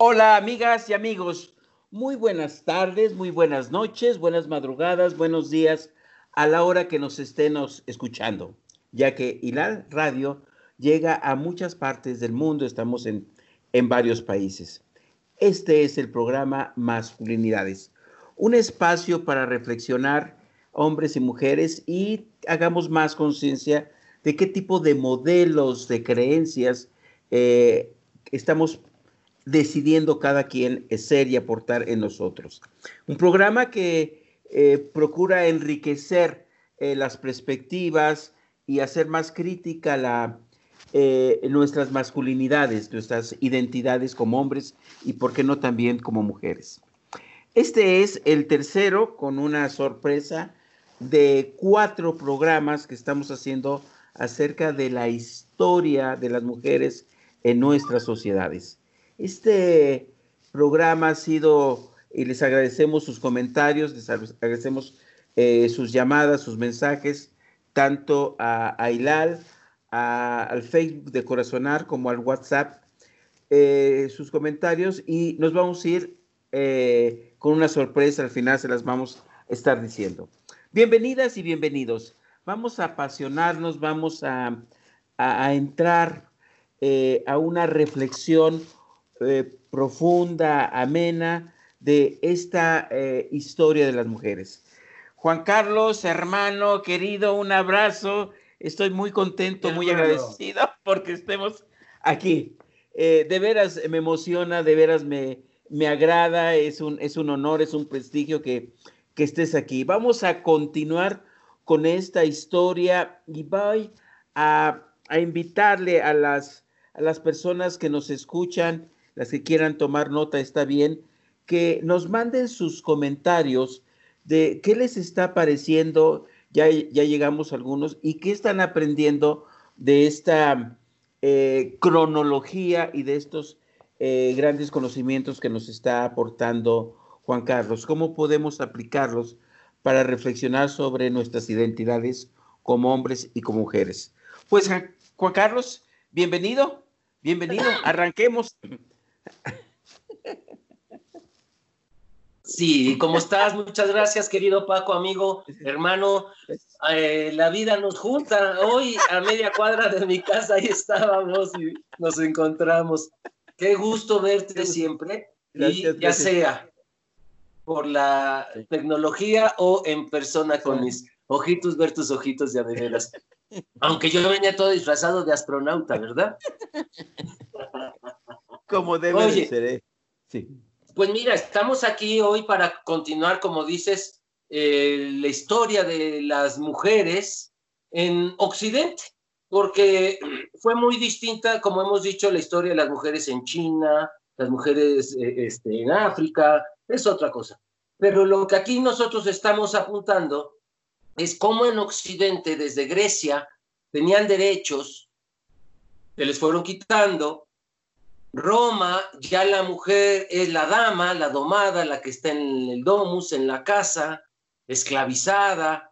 Hola amigas y amigos, muy buenas tardes, muy buenas noches, buenas madrugadas, buenos días a la hora que nos estén escuchando, ya que Hilal Radio llega a muchas partes del mundo, estamos en, en varios países. Este es el programa Masculinidades, un espacio para reflexionar hombres y mujeres y hagamos más conciencia de qué tipo de modelos, de creencias eh, estamos decidiendo cada quien ser y aportar en nosotros. Un programa que eh, procura enriquecer eh, las perspectivas y hacer más crítica eh, nuestras masculinidades, nuestras identidades como hombres y, por qué no, también como mujeres. Este es el tercero con una sorpresa de cuatro programas que estamos haciendo acerca de la historia de las mujeres en nuestras sociedades. Este programa ha sido, y les agradecemos sus comentarios, les agradecemos eh, sus llamadas, sus mensajes, tanto a, a Hilal, al Facebook de Corazonar como al WhatsApp, eh, sus comentarios y nos vamos a ir eh, con una sorpresa, al final se las vamos a estar diciendo. Bienvenidas y bienvenidos. Vamos a apasionarnos, vamos a, a, entrar a una reflexión eh, profunda, amena de esta eh, historia de las mujeres. Juan Carlos, hermano, querido, un abrazo. Estoy muy contento, muy agradecido porque estemos aquí. Eh, de veras me emociona, de veras me, me agrada, es un, es un honor, es un prestigio que, que estés aquí. Vamos a continuar con esta historia y voy a, a invitarle a las, a las personas que nos escuchan las que quieran tomar nota está bien, que nos manden sus comentarios de qué les está pareciendo, ya, ya llegamos algunos, y qué están aprendiendo de esta eh, cronología y de estos eh, grandes conocimientos que nos está aportando Juan Carlos. ¿Cómo podemos aplicarlos para reflexionar sobre nuestras identidades como hombres y como mujeres? Pues Juan Carlos, bienvenido, bienvenido, arranquemos. Sí, ¿cómo estás? Muchas gracias, querido Paco, amigo, hermano. Eh, la vida nos junta. Hoy a media cuadra de mi casa ahí estábamos y nos encontramos. Qué gusto verte siempre, y ya sea por la tecnología o en persona con mis ojitos, ver tus ojitos de veras. Aunque yo venía todo disfrazado de astronauta, ¿verdad? Como debe ser. ¿eh? Sí. Pues mira, estamos aquí hoy para continuar, como dices, eh, la historia de las mujeres en Occidente, porque fue muy distinta, como hemos dicho, la historia de las mujeres en China, las mujeres eh, este, en África, es otra cosa. Pero lo que aquí nosotros estamos apuntando es cómo en Occidente, desde Grecia, tenían derechos que les fueron quitando Roma, ya la mujer es la dama, la domada, la que está en el domus, en la casa, esclavizada.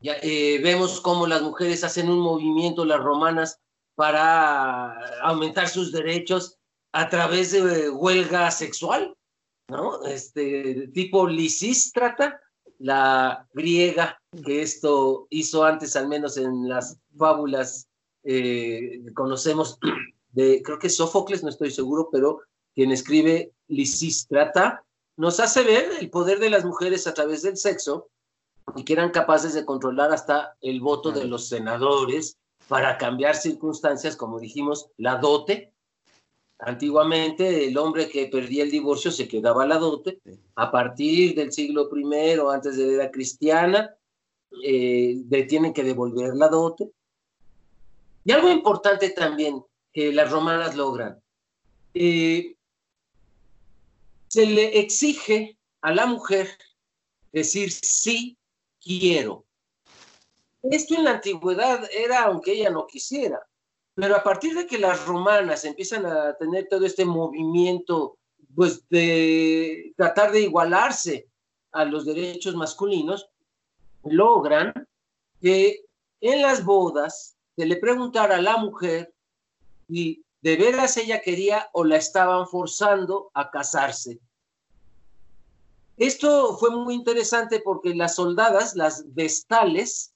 Ya, eh, vemos cómo las mujeres hacen un movimiento, las romanas, para aumentar sus derechos a través de huelga sexual, ¿no? Este tipo lisístrata, la griega, que esto hizo antes, al menos en las fábulas eh, conocemos creo que Sófocles, no estoy seguro, pero quien escribe Lisístrata, nos hace ver el poder de las mujeres a través del sexo y que eran capaces de controlar hasta el voto de los senadores para cambiar circunstancias, como dijimos, la dote. Antiguamente el hombre que perdía el divorcio se quedaba la dote. A partir del siglo I, antes de la era cristiana, eh, tienen que devolver la dote. Y algo importante también, que las romanas logran. Eh, se le exige a la mujer decir sí quiero. Esto en la antigüedad era aunque ella no quisiera, pero a partir de que las romanas empiezan a tener todo este movimiento, pues de tratar de igualarse a los derechos masculinos, logran que en las bodas se le preguntara a la mujer y de veras ella quería o la estaban forzando a casarse. Esto fue muy interesante porque las soldadas, las vestales,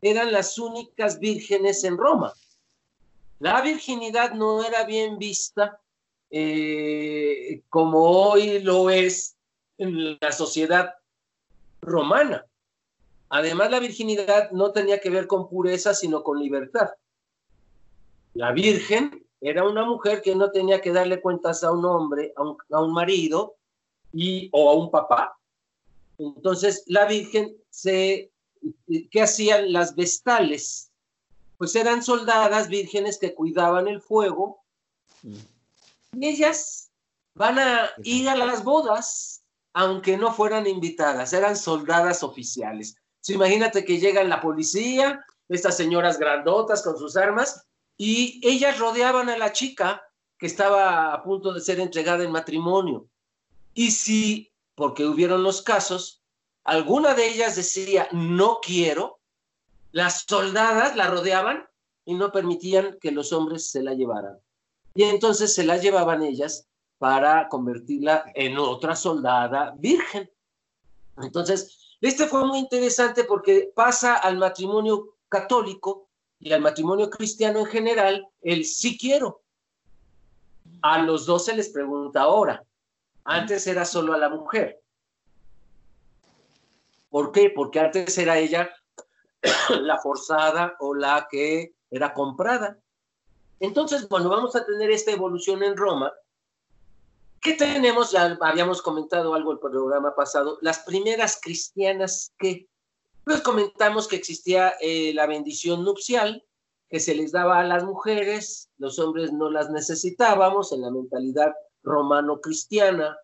eran las únicas vírgenes en Roma. La virginidad no era bien vista eh, como hoy lo es en la sociedad romana. Además, la virginidad no tenía que ver con pureza, sino con libertad. La virgen era una mujer que no tenía que darle cuentas a un hombre, a un, marido y, o a un papá. Entonces, la virgen se... ¿Qué hacían las vestales? Pues eran soldadas vírgenes que cuidaban el fuego. Y ellas van a ir a las bodas, aunque no fueran invitadas, eran soldadas oficiales. imagínate que llegan la policía, estas señoras grandotas con sus armas, y ellas rodeaban a la chica que estaba a punto de ser entregada en matrimonio. Y si, porque hubieron los casos, alguna de ellas decía, no quiero, las soldadas la rodeaban y no permitían que los hombres se la llevaran. Y entonces se la llevaban ellas para convertirla en otra soldada virgen. Entonces, este fue muy interesante porque pasa al matrimonio católico y al matrimonio cristiano en general el sí quiero. A los dos se les pregunta ahora. Antes era solo a la mujer. ¿Por qué? Porque antes era ella la forzada o la que era comprada. Entonces, bueno, vamos a tener esta evolución en Roma. ¿Qué tenemos? Ya habíamos comentado algo el programa pasado. Las primeras cristianas que pues comentamos que existía eh, la bendición nupcial que se les daba a las mujeres, los hombres no las necesitábamos en la mentalidad romano-cristiana.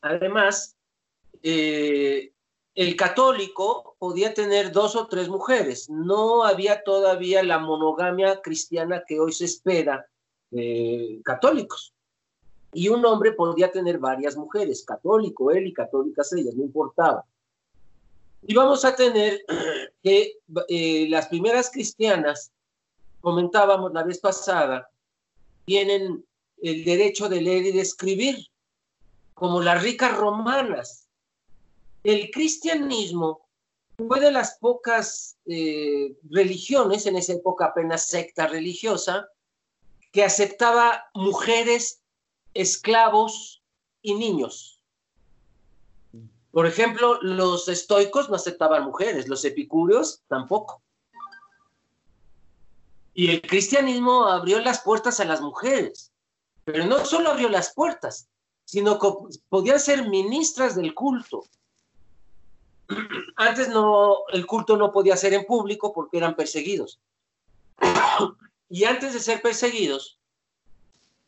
Además, eh, el católico podía tener dos o tres mujeres, no había todavía la monogamia cristiana que hoy se espera católicos. Y un hombre podía tener varias mujeres, católico él y católicas ellas, no importaba. Y vamos a tener que eh, las primeras cristianas, comentábamos la vez pasada, tienen el derecho de leer y de escribir, como las ricas romanas. El cristianismo fue de las pocas eh, religiones, en esa época apenas secta religiosa, que aceptaba mujeres, esclavos y niños. Por ejemplo, los estoicos no aceptaban mujeres, los epicúreos tampoco. Y el cristianismo abrió las puertas a las mujeres, pero no solo abrió las puertas, sino que podían ser ministras del culto. Antes no, el culto no podía ser en público porque eran perseguidos. Y antes de ser perseguidos,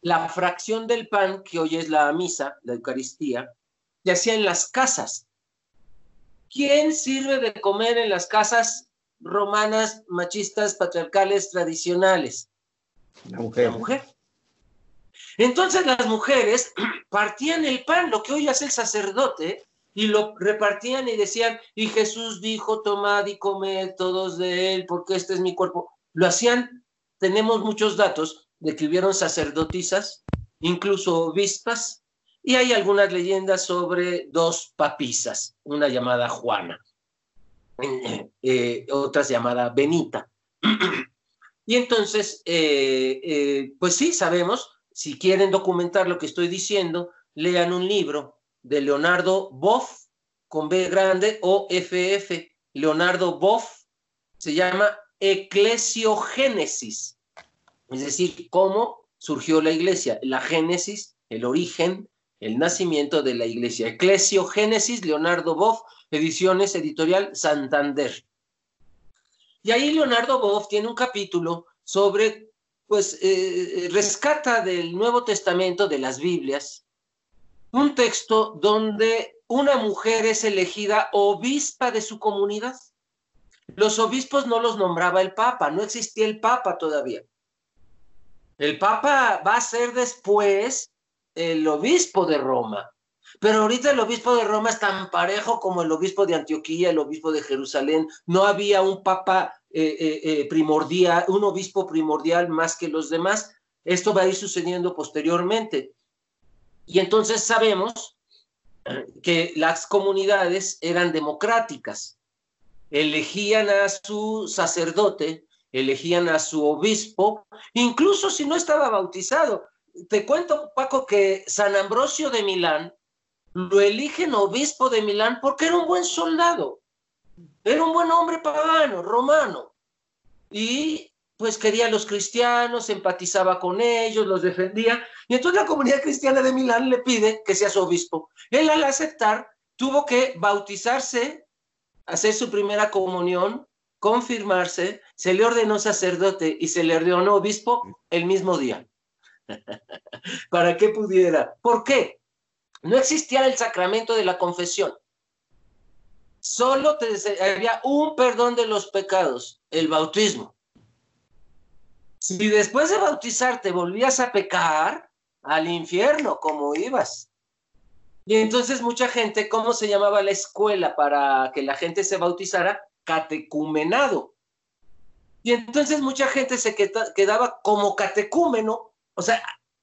la fracción del pan, que hoy es la misa, la Eucaristía, ya hacía en las casas. ¿Quién sirve de comer en las casas romanas, machistas, patriarcales, tradicionales? La mujer. La mujer. Entonces las mujeres partían el pan, lo que hoy hace el sacerdote, y lo repartían y decían, y Jesús dijo, tomad y comed todos de él, porque este es mi cuerpo. Lo hacían, tenemos muchos datos de que hubieron sacerdotisas, incluso obispas, y hay algunas leyendas sobre dos papisas, una llamada Juana, eh, otra llamada Benita. y entonces, eh, eh, pues sí, sabemos, si quieren documentar lo que estoy diciendo, lean un libro de Leonardo Boff, con B grande, o FF. Leonardo Boff se llama Eclesiogénesis, es decir, cómo surgió la iglesia, la génesis, el origen, el nacimiento de la iglesia. Eclesio Génesis, Leonardo Boff, Ediciones Editorial Santander. Y ahí Leonardo Boff tiene un capítulo sobre, pues, eh, rescata del Nuevo Testamento, de las Biblias, un texto donde una mujer es elegida obispa de su comunidad. Los obispos no los nombraba el Papa, no existía el Papa todavía. El Papa va a ser después el obispo de Roma. Pero ahorita el obispo de Roma es tan parejo como el obispo de Antioquía, el obispo de Jerusalén. No había un papa eh, eh, eh, primordial, un obispo primordial más que los demás. Esto va a ir sucediendo posteriormente. Y entonces sabemos que las comunidades eran democráticas. Elegían a su sacerdote, elegían a su obispo, incluso si no estaba bautizado. Te cuento, Paco, que San Ambrosio de Milán lo eligen obispo de Milán porque era un buen soldado, era un buen hombre pagano, romano, y pues quería los cristianos, empatizaba con ellos, los defendía, y entonces la comunidad cristiana de Milán le pide que sea su obispo. Él al aceptar tuvo que bautizarse, hacer su primera comunión, confirmarse, se le ordenó sacerdote y se le ordenó obispo el mismo día. Para que pudiera. ¿Por qué? No existía el sacramento de la confesión. Solo te, había un perdón de los pecados, el bautismo. Si después de bautizarte volvías a pecar, al infierno, como ibas. Y entonces mucha gente, ¿cómo se llamaba la escuela para que la gente se bautizara? Catecumenado. Y entonces mucha gente se quedaba como catecúmeno, o sea,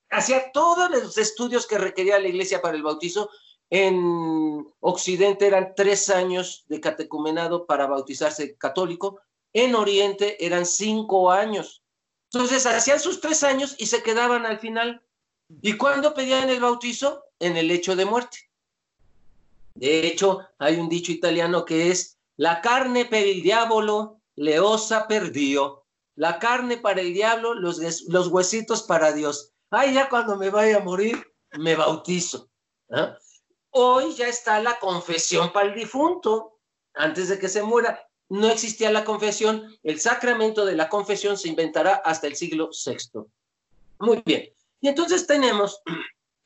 hacía todos los estudios que requería la iglesia para el bautizo. En Occidente eran tres años de catecumenado para bautizarse católico, en Oriente eran cinco años. Entonces hacían sus tres años y se quedaban al final. ¿Y cuándo pedían el bautizo? En el hecho de muerte. De hecho, hay un dicho italiano que es, la carne per el diablo, leosa perdió. La carne para el diablo, los, los huesitos para Dios. Ay, ya cuando me vaya a morir, me bautizo. Hoy ya está la confesión para el difunto, antes de que se muera. No existía la confesión, el sacramento de la confesión se inventará hasta el siglo VI. Muy bien. Y entonces tenemos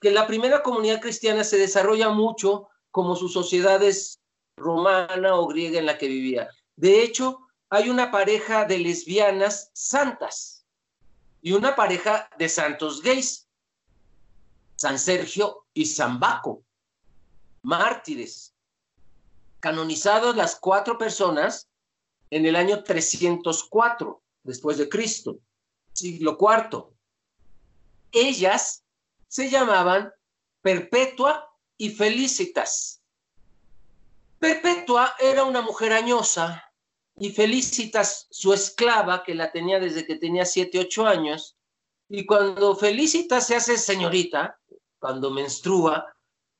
que la primera comunidad cristiana se desarrolla mucho como sus sociedades romana o griega en la que vivía. De hecho, hay una pareja de lesbianas santas y una pareja de santos gays, San Sergio y San Baco, mártires, canonizados las cuatro personas en el año 304 después de Cristo, siglo IV. Ellas se llamaban Perpetua y Felicitas. Perpetua era una mujer añosa y Felicitas su esclava que la tenía desde que tenía 7, 8 años. Y cuando Felicitas se hace señorita, cuando menstrua,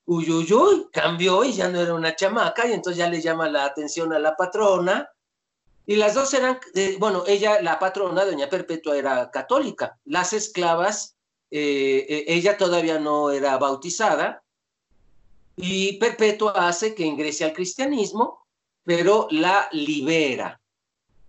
uy, uy, uy, cambió y ya no era una chamaca y entonces ya le llama la atención a la patrona. Y las dos eran, eh, bueno, ella, la patrona, doña Perpetua, era católica. Las esclavas, eh, eh, ella todavía no era bautizada y Perpetua hace que ingrese al cristianismo, pero la libera.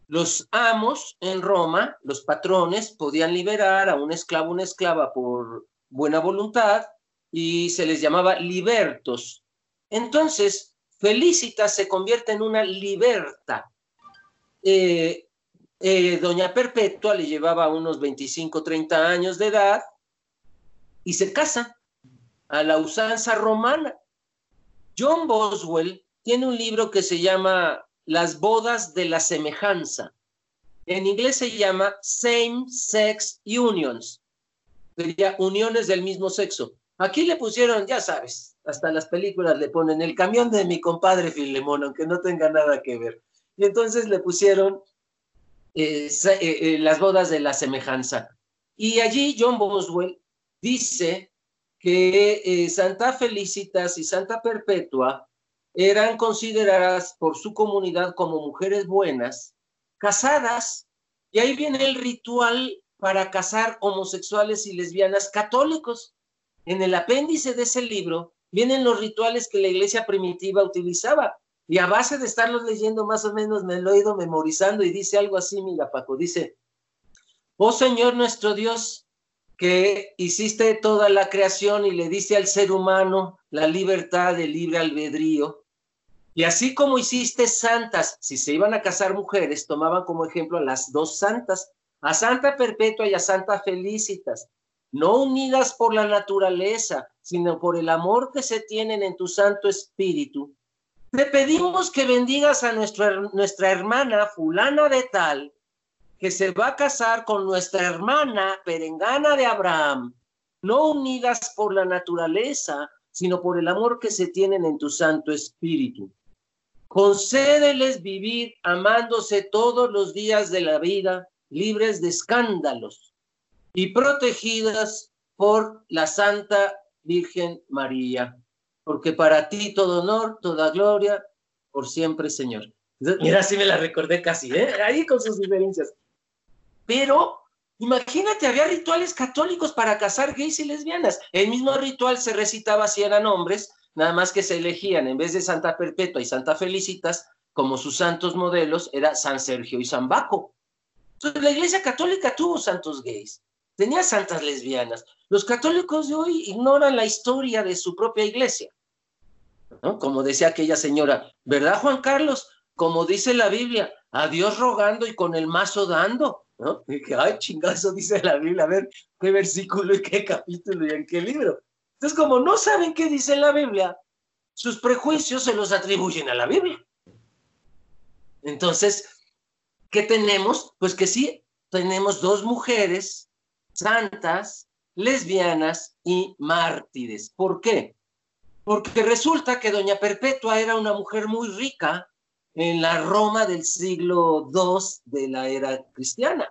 Los amos en Roma, los patrones, podían liberar a un esclavo, una esclava por buena voluntad y se les llamaba libertos. Entonces, Felicita se convierte en una liberta. Eh, eh, doña Perpetua le llevaba unos 25, 30 años de edad y se casa a la usanza romana. John Boswell tiene un libro que se llama Las bodas de la semejanza. En inglés se llama Same Sex Unions. Sería uniones del mismo sexo. Aquí le pusieron, ya sabes, hasta las películas le ponen el camión de mi compadre Filemón, aunque no tenga nada que ver. Y entonces le pusieron eh, eh, eh, las bodas de la semejanza. Y allí John Boswell dice que eh, Santa Felicitas y Santa Perpetua eran consideradas por su comunidad como mujeres buenas, casadas, y ahí viene el ritual para casar homosexuales y lesbianas católicos. En el apéndice de ese libro vienen los rituales que la iglesia primitiva utilizaba. Y a base de estarlos leyendo más o menos me lo he ido memorizando y dice algo así, mira Paco, dice, oh Señor nuestro Dios, que hiciste toda la creación y le diste al ser humano la libertad de libre albedrío. Y así como hiciste santas, si se iban a casar mujeres, tomaban como ejemplo a las dos santas, a Santa Perpetua y a Santa Felicitas, no unidas por la naturaleza, sino por el amor que se tienen en tu Santo Espíritu. Te pedimos que bendigas a nuestra, nuestra hermana fulana de tal, que se va a casar con nuestra hermana perengana de Abraham, no unidas por la naturaleza, sino por el amor que se tienen en tu Santo Espíritu. Concédeles vivir amándose todos los días de la vida, libres de escándalos y protegidas por la Santa Virgen María, porque para ti todo honor, toda gloria, por siempre, Señor. Mira, sí me la recordé casi, ¿eh? ahí con sus diferencias. Pero imagínate, había rituales católicos para casar gays y lesbianas. El mismo ritual se recitaba si eran hombres, nada más que se elegían en vez de Santa Perpetua y Santa Felicitas, como sus santos modelos, era San Sergio y San Baco. Entonces, la Iglesia Católica tuvo santos gays, tenía santas lesbianas. Los católicos de hoy ignoran la historia de su propia iglesia. Como decía aquella señora, ¿verdad, Juan Carlos? Como dice la Biblia, a Dios rogando y con el mazo dando. ¿no? Y ay, chingazo, dice la Biblia, a ver qué versículo y qué capítulo y en qué libro. Entonces, como no saben qué dice la Biblia, sus prejuicios se los atribuyen a la Biblia. Entonces, ¿qué tenemos? Pues que sí, tenemos dos mujeres santas, lesbianas y mártires. ¿Por qué? Porque resulta que doña Perpetua era una mujer muy rica en la Roma del siglo II de la era cristiana.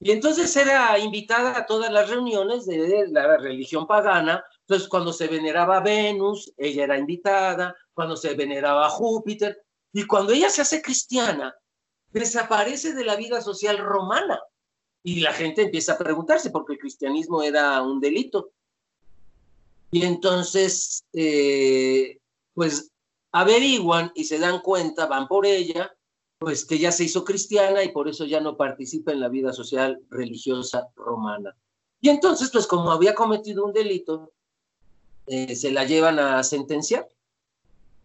Y entonces era invitada a todas las reuniones de la religión pagana. Entonces, cuando se veneraba a Venus, ella era invitada, cuando se veneraba a Júpiter, y cuando ella se hace cristiana, desaparece de la vida social romana. Y la gente empieza a preguntarse, porque el cristianismo era un delito. Y entonces, eh, pues averiguan y se dan cuenta, van por ella, pues que ya se hizo cristiana y por eso ya no participa en la vida social religiosa romana. Y entonces, pues como había cometido un delito, eh, se la llevan a sentenciar.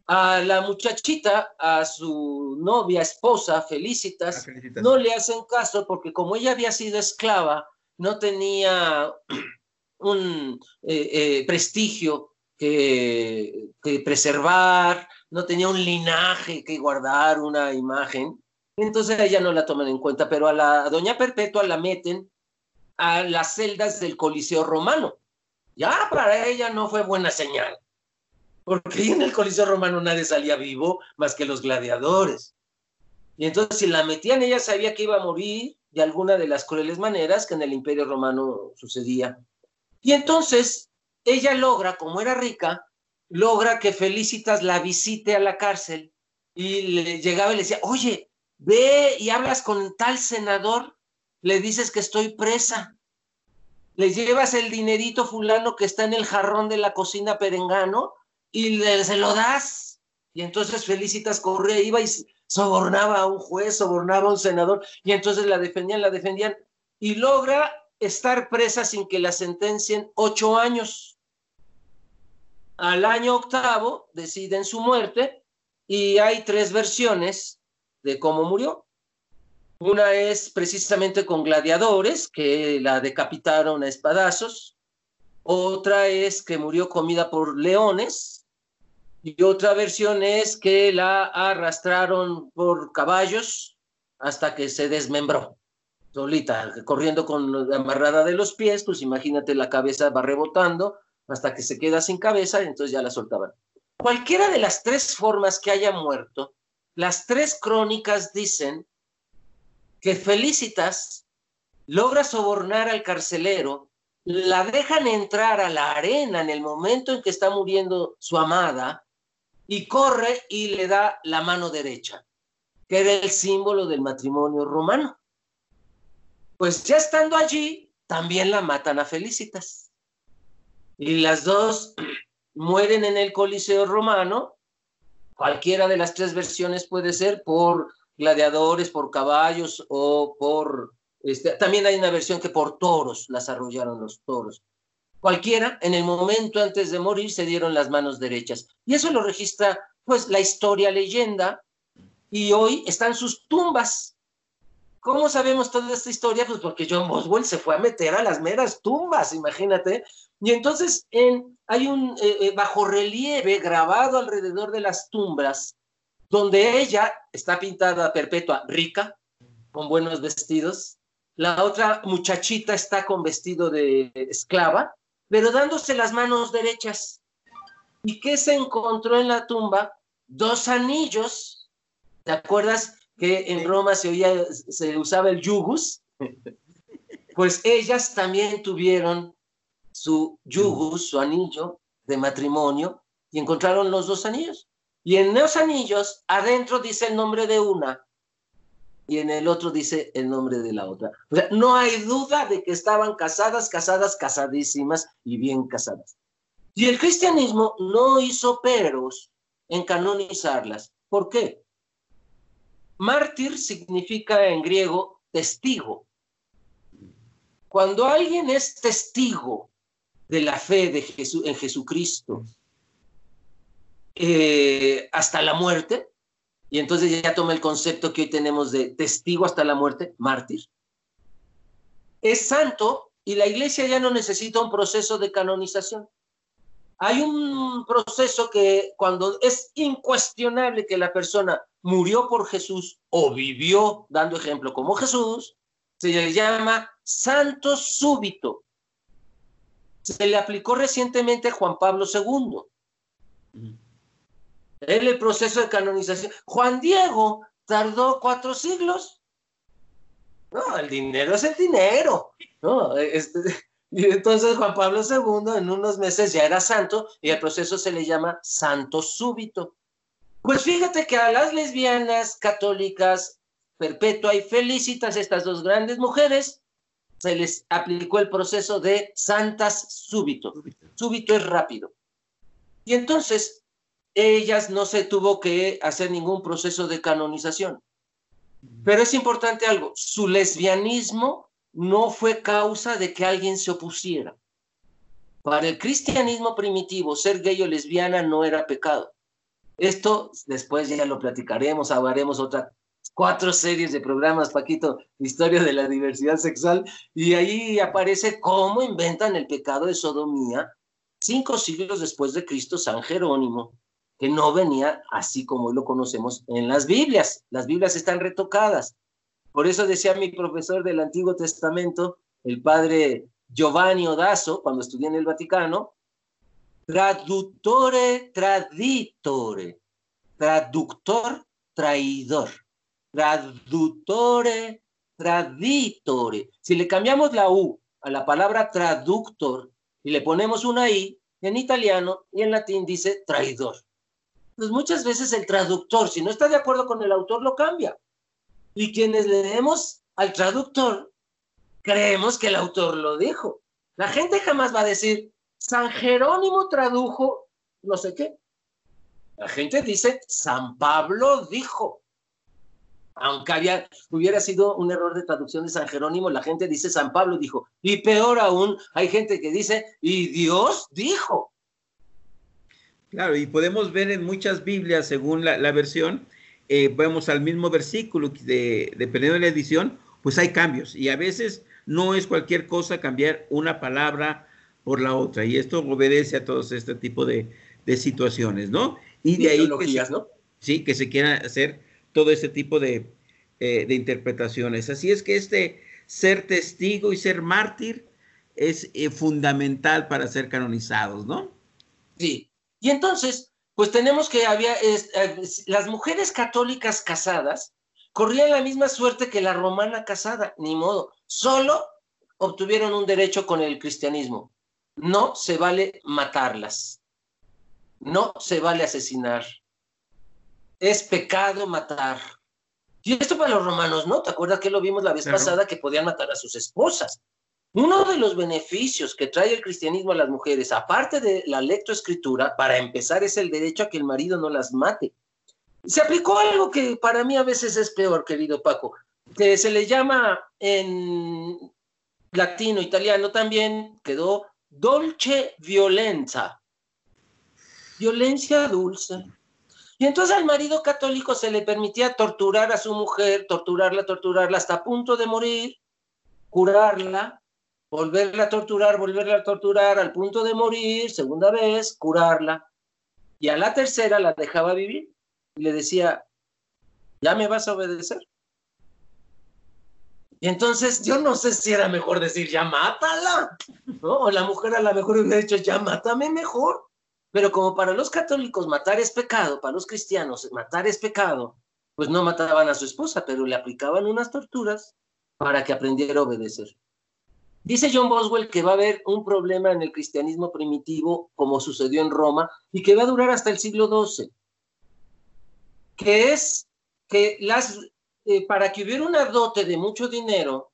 A la muchachita, a su novia, esposa, Felicitas, no le hacen caso porque como ella había sido esclava, no tenía un eh, eh, prestigio que, preservar, no tenía un linaje que guardar, una imagen. Entonces ella no la toman en cuenta, pero a la doña Perpetua la meten a las celdas del Coliseo Romano. Ya para ella no fue buena señal, porque en el Coliseo Romano nadie salía vivo más que los gladiadores. Y entonces si la metían, ella sabía que iba a morir de alguna de las crueles maneras que en el Imperio Romano sucedía. Y entonces ella logra, como era rica, logra que Felicitas la visite a la cárcel y le llegaba y le decía, oye, ve y hablas con tal senador, le dices que estoy presa, le llevas el dinerito fulano que está en el jarrón de la cocina perengano y le, se lo das. Y entonces Felicitas corría, iba y sobornaba a un juez, sobornaba a un senador, y entonces la defendían, la defendían, y logra estar presa sin que la sentencien ocho años. Al año octavo deciden su muerte y hay tres versiones de cómo murió. Una es precisamente con gladiadores que la decapitaron a espadazos. Otra es que murió comida por leones. Y otra versión es que la arrastraron por caballos hasta que se desmembró solita, corriendo con la amarrada de los pies, pues imagínate la cabeza va rebotando hasta que se queda sin cabeza y entonces ya la soltaban. Cualquiera de las tres formas que haya muerto, las tres crónicas dicen que Felicitas logra sobornar al carcelero, la dejan entrar a la arena en el momento en que está muriendo su amada y corre y le da la mano derecha, que era el símbolo del matrimonio romano. Pues ya estando allí, también la matan a Felicitas y las dos mueren en el Coliseo romano. Cualquiera de las tres versiones puede ser por gladiadores, por caballos o por... Este, también hay una versión que por toros, las arrollaron los toros. Cualquiera, en el momento antes de morir, se dieron las manos derechas. Y eso lo registra, pues, la historia leyenda. Y hoy están sus tumbas. ¿Cómo sabemos toda esta historia? Pues porque John Boswell se fue a meter a las meras tumbas, imagínate, y entonces en, hay un eh, eh, bajo relieve grabado alrededor de las tumbas, donde ella está pintada perpetua rica, con buenos vestidos. La otra muchachita está con vestido de esclava, pero dándose las manos derechas. ¿Y qué se encontró en la tumba? Dos anillos. ¿Te acuerdas que en Roma se, oía, se usaba el yugus? Pues ellas también tuvieron su yugus, su anillo de matrimonio, y encontraron los dos anillos. Y en los anillos, adentro dice el nombre de una y en el otro dice el nombre de la otra. No hay duda de que estaban casadas, casadas, casadísimas y bien casadas. Y el cristianismo no hizo peros en canonizarlas. ¿Por qué? Mártir significa en griego testigo. Cuando alguien es testigo de la fe de en Jesucristo, eh, hasta la muerte, y entonces ya toma el concepto que hoy tenemos de testigo hasta la muerte, mártir. Es santo y la iglesia ya no necesita un proceso de canonización. Hay un proceso que cuando es incuestionable que la persona murió por Jesús o vivió dando ejemplo como Jesús, se le llama santo súbito. Se le aplicó recientemente a Juan Pablo II el proceso de canonización. Juan Diego tardó cuatro siglos. No, el dinero es el dinero. ¿no? Este, y entonces Juan Pablo II en unos meses ya era santo y el proceso se le llama santo súbito. Pues fíjate que a las lesbianas católicas perpetua y felicitas, estas dos grandes mujeres, se les aplicó el proceso de santas súbito. Súbito es rápido. Y entonces ellas no se tuvo que hacer ningún proceso de canonización. Pero es importante algo, su lesbianismo no fue causa de que alguien se opusiera. Para el cristianismo primitivo, ser gay o lesbiana no era pecado. Esto después ya lo platicaremos, hablaremos otras cuatro series de programas, Paquito, Historia de la Diversidad Sexual, y ahí aparece cómo inventan el pecado de sodomía cinco siglos después de Cristo, San Jerónimo que no venía así como lo conocemos en las Biblias. Las Biblias están retocadas. Por eso decía mi profesor del Antiguo Testamento, el padre Giovanni Odazo, cuando estudié en el Vaticano, traductore traditore, traductor traidor, traductore traditore. Si le cambiamos la U a la palabra traductor y le ponemos una I, en italiano y en latín dice traidor pues muchas veces el traductor, si no está de acuerdo con el autor, lo cambia. Y quienes leemos al traductor, creemos que el autor lo dijo. La gente jamás va a decir, San Jerónimo tradujo no sé qué. La gente dice, San Pablo dijo. Aunque hubiera sido un error de traducción de San Jerónimo, la gente dice San Pablo dijo. Y peor aún, hay gente que dice, y Dios dijo. Claro, y podemos ver en muchas Biblias, según la, versión, eh, vemos al mismo versículo, de, dependiendo de la edición, pues hay cambios. Y a veces no es cualquier cosa cambiar una palabra por la otra. Y esto obedece a todos este tipo de, situaciones, ¿no? Y de ahí que se, ¿no? Sí, que se quiera hacer todo este tipo de, eh, de interpretaciones. Así es que este ser testigo y ser mártir es eh, fundamental para ser canonizados, ¿no? Sí, y entonces, pues tenemos que había, eh, las mujeres católicas casadas corrían la misma suerte que la romana casada, ni modo, solo obtuvieron un derecho con el cristianismo. No se vale matarlas, no se vale asesinar, es pecado matar. Y esto para los romanos, ¿no? ¿Te acuerdas que lo vimos la vez pasada que podían matar a sus esposas? Uno de los beneficios que trae el cristianismo a las mujeres, aparte de la lectoescritura, para empezar, es el derecho a que el marido no las mate. Se aplicó algo que para mí a veces es peor, querido Paco, que se le llama en latino, italiano también, quedó dolce violenza, violencia dulce. Y entonces al marido católico se le permitía torturar a su mujer, torturarla, torturarla hasta punto de morir, curarla, volverla a torturar, volverla a torturar al punto de morir, segunda vez, curarla. Y a la tercera la dejaba vivir y le decía, ¿ya me vas a obedecer? Y entonces yo no sé si era mejor decir, ya mátala. O la mujer a lo mejor hubiera dicho, ya mátame mejor. Pero como para los católicos matar es pecado, para los cristianos matar es pecado, pues no mataban a su esposa, pero le aplicaban unas torturas para que aprendiera a obedecer. Dice John Boswell que va a haber un problema en el cristianismo primitivo, como sucedió en Roma, y que va a durar hasta el siglo XII, que es que las, eh, para que hubiera una dote de mucho dinero,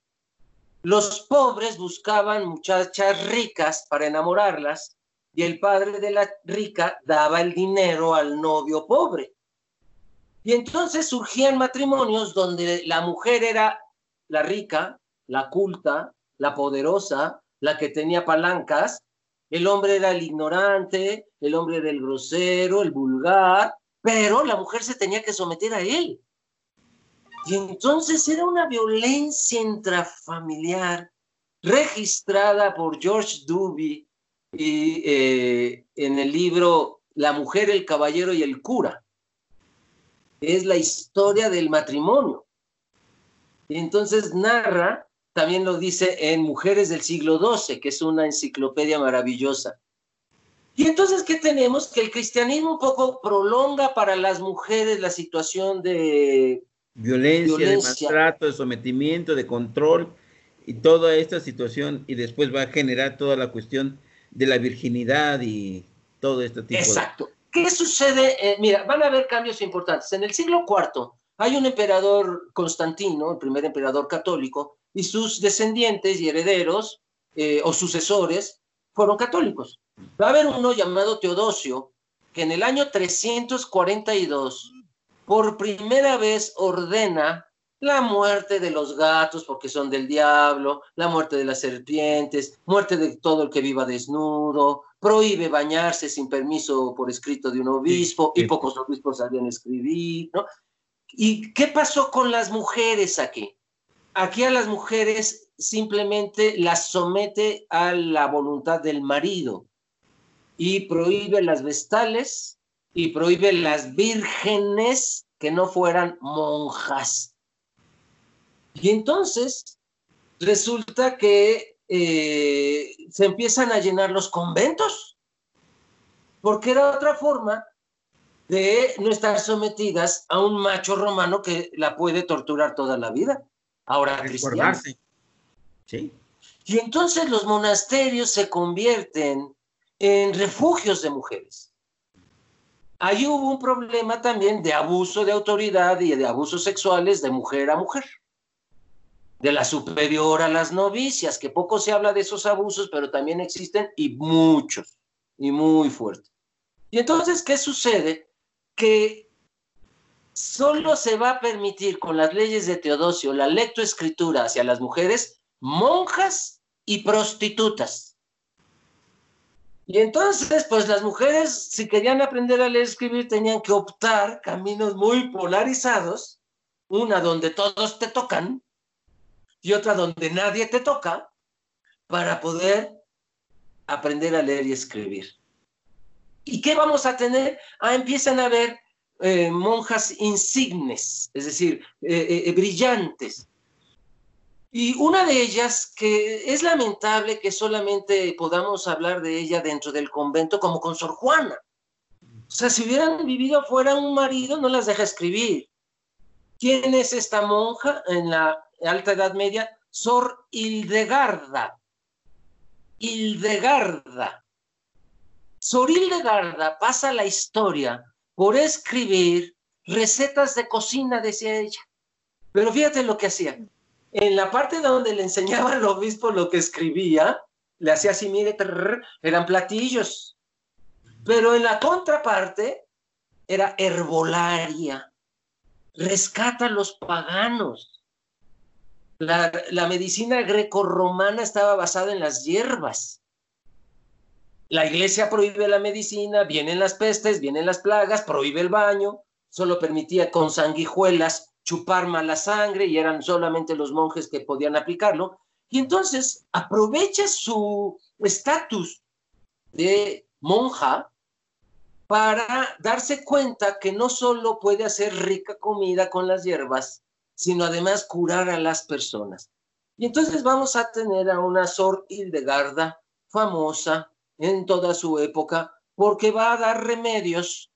los pobres buscaban muchachas ricas para enamorarlas y el padre de la rica daba el dinero al novio pobre. Y entonces surgían matrimonios donde la mujer era la rica, la culta, la poderosa, la que tenía palancas, el hombre era el ignorante, el hombre era el grosero, el vulgar, pero la mujer se tenía que someter a él. Y entonces era una violencia intrafamiliar registrada por George Duby y, eh, en el libro La mujer, el caballero y el cura. Es la historia del matrimonio. Y entonces narra, también lo dice en Mujeres del siglo XII, que es una enciclopedia maravillosa. Y entonces, ¿qué tenemos? Que el cristianismo un poco prolonga para las mujeres la situación de violencia, violencia, de maltrato, de sometimiento, de control y toda esta situación y después va a generar toda la cuestión de la virginidad y todo este tipo Exacto. ¿Qué sucede? Eh, mira, van a haber cambios importantes. En el siglo IV hay un emperador Constantino, el primer emperador católico, y sus descendientes y herederos eh, o sucesores fueron católicos. Va a haber uno llamado Teodosio, que en el año 342 por primera vez ordena la muerte de los gatos porque son del diablo, la muerte de las serpientes, muerte de todo el que viva desnudo, prohíbe bañarse sin permiso por escrito de un obispo y pocos obispos sabían escribir, ¿no? ¿Y qué pasó con las mujeres aquí? Aquí a las mujeres simplemente las somete a la voluntad del marido y prohíbe las vestales y prohíbe las vírgenes que no fueran monjas y entonces resulta que eh, se empiezan a llenar los conventos, porque era otra forma de no estar sometidas a un macho romano que la puede torturar toda la vida. Ahora cristiano. Sí. Y entonces los monasterios se convierten en refugios de mujeres. Ahí hubo un problema también de abuso de autoridad y de abusos sexuales de mujer a mujer de la superior a las novicias, que poco se habla de esos abusos, pero también existen y muchos, y muy fuertes. Y entonces, ¿qué sucede? Que solo se va a permitir con las leyes de Teodosio la lectoescritura hacia las mujeres, monjas y prostitutas. Y entonces, pues las mujeres, si querían aprender a leer y escribir, tenían que optar caminos muy polarizados, una donde todos te tocan, y otra donde nadie te toca para poder aprender a leer y escribir. ¿Y qué vamos a tener? Ah, empiezan a haber eh, monjas insignes, es decir, eh, eh, brillantes. Y una de ellas, que es lamentable que solamente podamos hablar de ella dentro del convento, como con Sor Juana. O sea, si hubieran vivido fuera un marido, no las deja escribir. ¿Quién es esta monja en la Alta Edad Media, Sor Hildegarda. Hildegarda. Sor Hildegarda pasa la historia por escribir recetas de cocina, decía ella. Pero fíjate lo que hacía. En la parte donde le enseñaba al obispo lo que escribía, le hacía así, mire, eran platillos. Pero en la contraparte era herbolaria. Rescata a los paganos. La, medicina grecorromana estaba basada en las hierbas. La iglesia prohíbe la medicina, vienen las pestes, vienen las plagas, prohíbe el baño, solo permitía con sanguijuelas chupar mala sangre y eran solamente los monjes que podían aplicarlo. Y entonces aprovecha su estatus de monja para darse cuenta que no solo puede hacer rica comida con las hierbas, sino además curar a las personas. Y entonces vamos a tener a una Sor Hildegarda famosa en toda su época porque va a dar remedios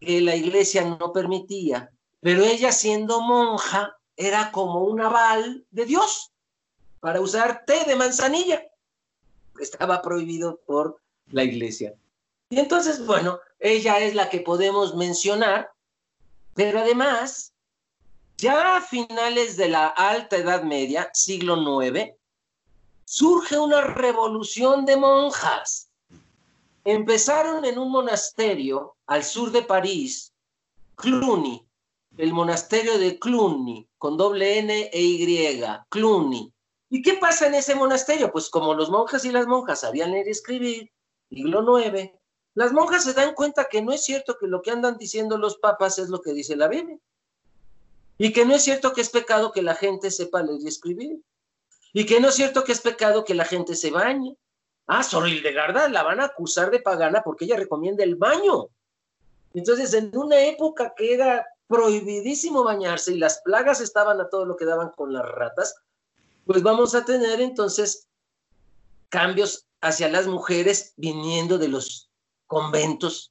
que la iglesia no permitía, pero ella siendo monja era como un aval de Dios para usar té de manzanilla, estaba prohibido por la iglesia. Y entonces, bueno, ella es la que podemos mencionar, pero además, ya a finales de la Alta Edad Media, siglo IX, surge una revolución de monjas. Empezaron en un monasterio al sur de París, Cluny, el monasterio de Cluny, con doble N e Y, Cluny. ¿Y qué pasa en ese monasterio? Pues como los monjes y las monjas sabían leer y escribir, siglo IX, las monjas se dan cuenta que no es cierto que lo que andan diciendo los papas es lo que dice la Biblia. Y que no es cierto que es pecado que la gente sepa leer y escribir. Y que no es cierto que es pecado que la gente se bañe. Ah, Sor Hildegarda la van a acusar de pagana porque ella recomienda el baño. Entonces, en una época que era prohibidísimo bañarse y las plagas estaban a todo lo que daban con las ratas, pues vamos a tener entonces cambios hacia las mujeres viniendo de los conventos.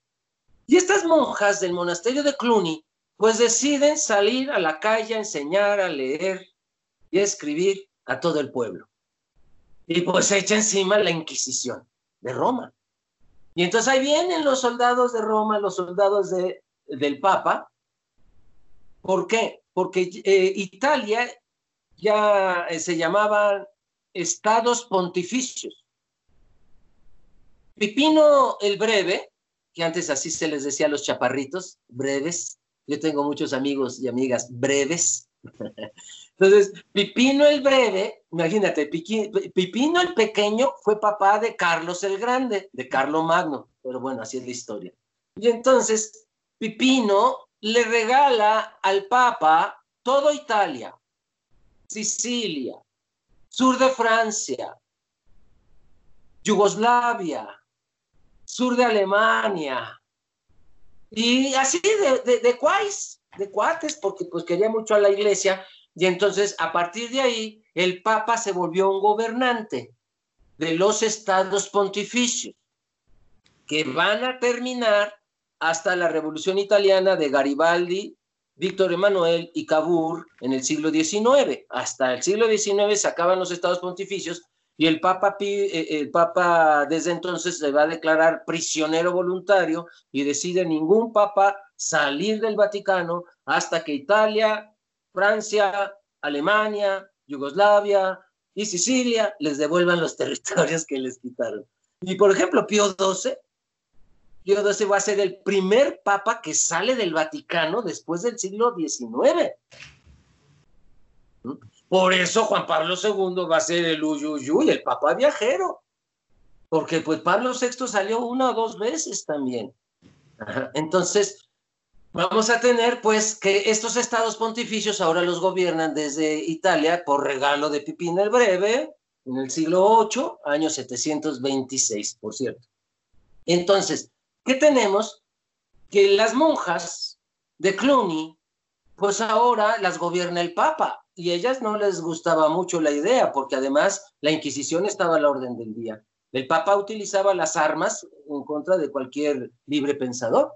Y estas monjas del monasterio de Cluny, pues deciden salir a la calle a enseñar, a leer y a escribir a todo el pueblo. Y pues echa encima la Inquisición de Roma. Y entonces ahí vienen los soldados de Roma, los soldados de, del Papa. ¿Por qué? Porque eh, Italia ya eh, se llamaban estados pontificios. Pipino el Breve, que antes así se les decía a los chaparritos, breves, yo tengo muchos amigos y amigas breves, Entonces, Pipino el Breve, imagínate, Pipino el Pequeño fue papá de Carlos el Grande, de Carlo Magno, pero bueno, así es la historia. Y entonces, Pipino le regala al Papa toda Italia, Sicilia, sur de Francia, Yugoslavia, sur de Alemania, y así de, de, de cuáis, de cuates, porque pues quería mucho a la iglesia, y entonces, a partir de ahí, el Papa se volvió un gobernante de los estados pontificios, que van a terminar hasta la Revolución Italiana de Garibaldi, Víctor Emanuel y Cavour en el siglo XIX. Hasta el siglo XIX se acaban los estados pontificios y el Papa, eh, el Papa desde entonces se va a declarar prisionero voluntario y decide ningún Papa salir del Vaticano hasta que Italia Francia, Alemania, Yugoslavia y Sicilia les devuelvan los territorios que les quitaron. Y por ejemplo, Pío XII, Pío XII va a ser el primer papa que sale del Vaticano después del siglo XIX. ¿Mm? Por eso Juan Pablo II va a ser el Uyuyuy, el papa viajero. Porque pues Pablo VI salió una o dos veces también. Entonces, Vamos a tener pues que estos estados pontificios ahora los gobiernan desde Italia por regalo de Pipín el Breve en el siglo VIII, año 726, por cierto. Entonces, ¿qué tenemos? Que las monjas de Cluny, pues ahora las gobierna el Papa y ellas no les gustaba mucho la idea porque además la Inquisición estaba a la orden del día. El Papa utilizaba las armas en contra de cualquier libre pensador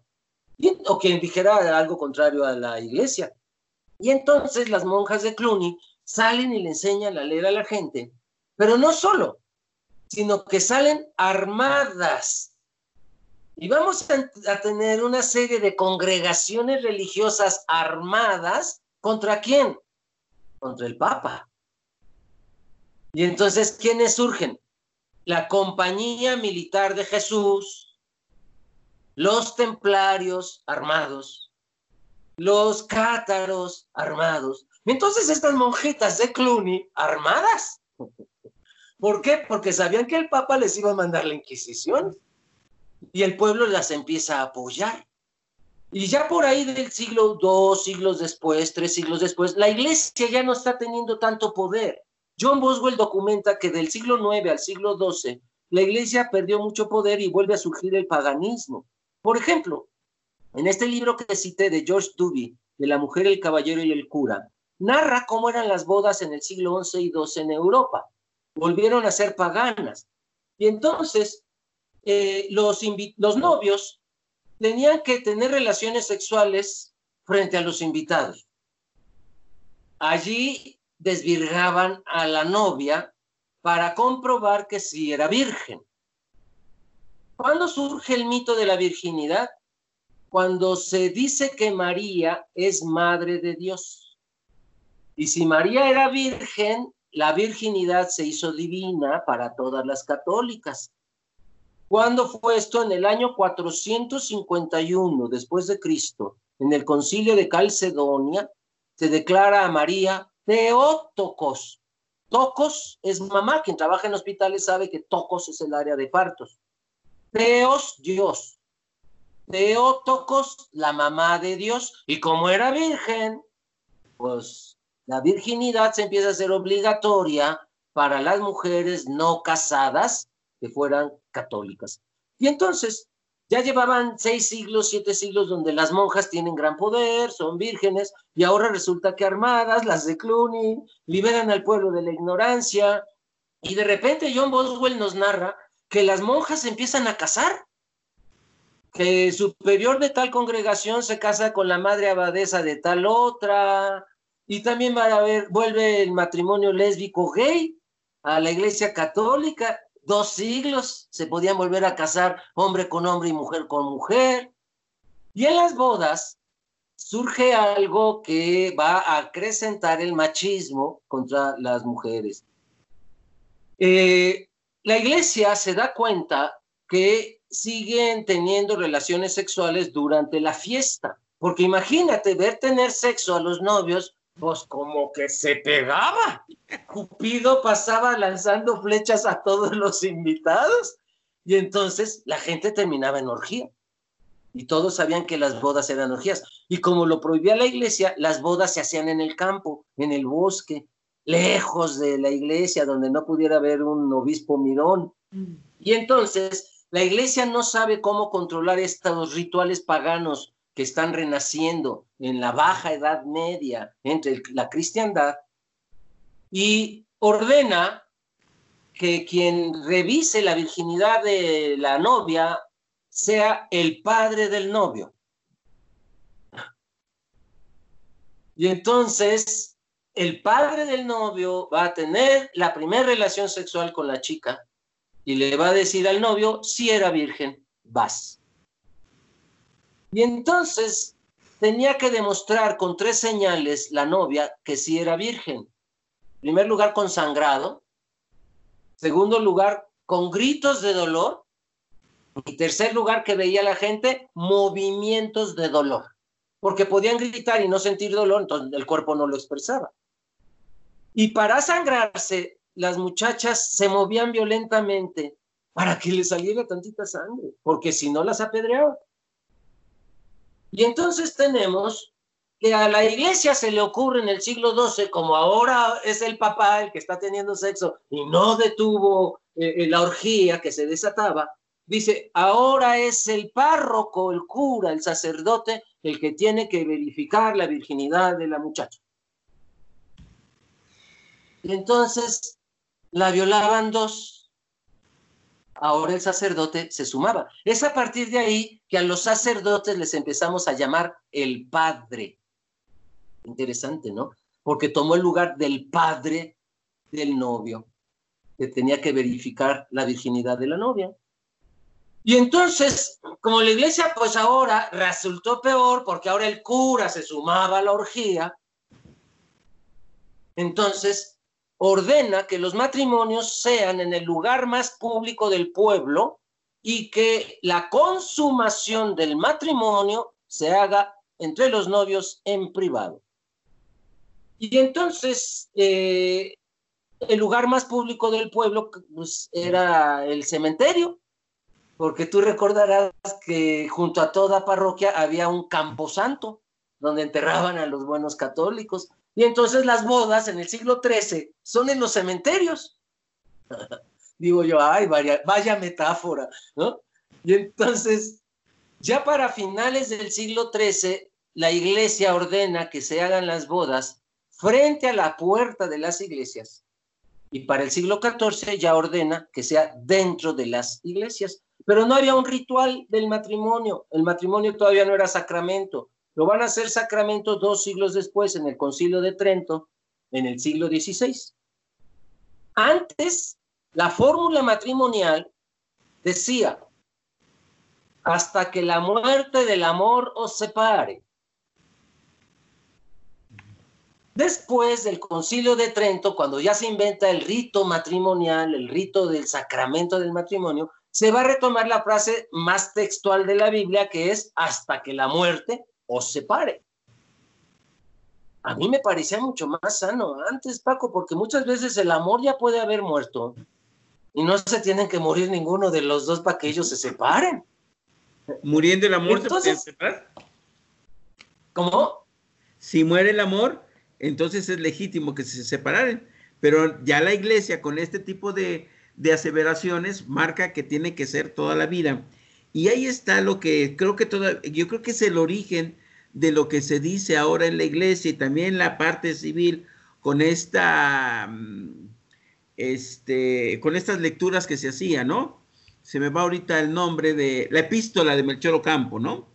o quien dijera algo contrario a la iglesia. Y entonces las monjas de Cluny salen y le enseñan a leer a la gente, pero no solo, sino que salen armadas. Y vamos a, tener una serie de congregaciones religiosas armadas contra quién? Contra el Papa. Y entonces, ¿quiénes surgen? La Compañía Militar de Jesús, los templarios armados, los cátaros armados. Entonces estas monjitas de Cluny armadas. ¿Por qué? Porque sabían que el Papa les iba a mandar la Inquisición y el pueblo las empieza a apoyar. Y ya por ahí del siglo dos siglos después, tres siglos después, la iglesia ya no está teniendo tanto poder. John Boswell documenta que del siglo IX al siglo XII, la iglesia perdió mucho poder y vuelve a surgir el paganismo. Por ejemplo, en este libro que cité de George Duby, de La mujer, el caballero y el cura, narra cómo eran las bodas en el siglo XI y XII en Europa. Volvieron a ser paganas. Y entonces eh, los, los novios tenían que tener relaciones sexuales frente a los invitados. Allí desvirgaban a la novia para comprobar que sí era virgen. ¿Cuándo surge el mito de la virginidad? Cuando se dice que María es madre de Dios. Y si María era virgen, la virginidad se hizo divina para todas las católicas. ¿Cuándo fue esto? En el año 451 después de Cristo, en el concilio de Calcedonia, se declara a María Teótocos. Tocos es mamá, quien trabaja en hospitales sabe que Tocos es el área de partos. Teos, Dios. Teótocos, la mamá de Dios. Y como era virgen, pues la virginidad se empieza a ser obligatoria para las mujeres no casadas que fueran católicas. Y entonces, ya llevaban seis siglos, siete siglos donde las monjas tienen gran poder, son vírgenes, y ahora resulta que armadas, las de Cluny, liberan al pueblo de la ignorancia, y de repente John Boswell nos narra que las monjas empiezan a casar, que el superior de tal congregación se casa con la madre abadesa de tal otra, y también va a ver, vuelve el matrimonio lésbico gay a la iglesia católica, dos siglos se podían volver a casar hombre con hombre y mujer con mujer. Y en las bodas surge algo que va a acrecentar el machismo contra las mujeres. Eh, la iglesia se da cuenta que siguen teniendo relaciones sexuales durante la fiesta, porque imagínate ver tener sexo a los novios pues como que se pegaba. Cupido pasaba lanzando flechas a todos los invitados y entonces la gente terminaba en orgía. Y todos sabían que las bodas eran orgías. Y como lo prohibía la iglesia, las bodas se hacían en el campo, en el bosque, lejos de la iglesia, donde no pudiera haber un obispo mirón. Mm. Y entonces la iglesia no sabe cómo controlar estos rituales paganos que están renaciendo en la baja edad media entre la cristiandad y ordena que quien revise la virginidad de la novia sea el padre del novio. Y entonces el padre del novio va a tener la primera relación sexual con la chica y le va a decir al novio, si era virgen, vas. Y entonces tenía que demostrar con tres señales la novia que sí era virgen. En primer lugar, con sangrado. Segundo lugar, con gritos de dolor. Y tercer lugar, que veía la gente movimientos de dolor. Porque podían gritar y no sentir dolor, entonces el cuerpo no lo expresaba. Y para sangrarse, las muchachas se movían violentamente para que le saliera tantita sangre, porque si no las apedreaba. Y entonces tenemos que a la iglesia se le ocurre en el siglo XII, como ahora es el papá el que está teniendo sexo y no detuvo eh, eh, la orgía que se desataba, dice, ahora es el párroco, el cura, el sacerdote, el que tiene que verificar la virginidad de la muchacha. Y entonces la violaban dos, ahora el sacerdote se sumaba. Es a partir de ahí que a los sacerdotes les empezamos a llamar el padre. Interesante, ¿no? Porque tomó el lugar del padre del novio, que tenía que verificar la virginidad de la novia. Y entonces, como la iglesia pues ahora resultó peor porque ahora el cura se sumaba a la orgía, entonces ordena que los matrimonios sean en el lugar más público del pueblo y que la consumación del matrimonio se haga entre los novios en privado. Y entonces, eh, el lugar más público del pueblo pues, era el cementerio, porque tú recordarás que junto a toda parroquia había un camposanto donde enterraban a los buenos católicos. Y entonces las bodas en el siglo XIII son en los cementerios. Digo yo, ay, vaya, metáfora, ¿no? Y entonces, ya para finales del siglo XIII, la iglesia ordena que se hagan las bodas frente a la puerta de las iglesias. Y para el siglo XIV ya ordena que sea dentro de las iglesias. Pero no había un ritual del matrimonio. El matrimonio todavía no era sacramento. Lo van a hacer sacramento dos siglos después, en el Concilio de Trento, en el siglo XVI. Antes, la fórmula matrimonial decía, hasta que la muerte del amor os separe. Después del concilio de Trento, cuando ya se inventa el rito matrimonial, el rito del sacramento del matrimonio, se va a retomar la frase más textual de la Biblia, que es hasta que la muerte os separe. A mí me parecía mucho más sano antes, Paco, porque muchas veces el amor ya puede haber muerto y no se tienen que morir ninguno de los dos para que ellos se separen. Muriendo el amor, ¿se separar? ¿Cómo? Si muere el amor, entonces es legítimo que se separen. Pero ya la iglesia con este tipo de, aseveraciones marca que tiene que ser toda la vida. Y ahí está lo que creo que toda, yo creo que es el origen de lo que se dice ahora en la iglesia y también la parte civil con esta, mm, este, con estas lecturas que se hacían, ¿no? Se me va ahorita el nombre de la epístola de Melchor Ocampo, ¿no?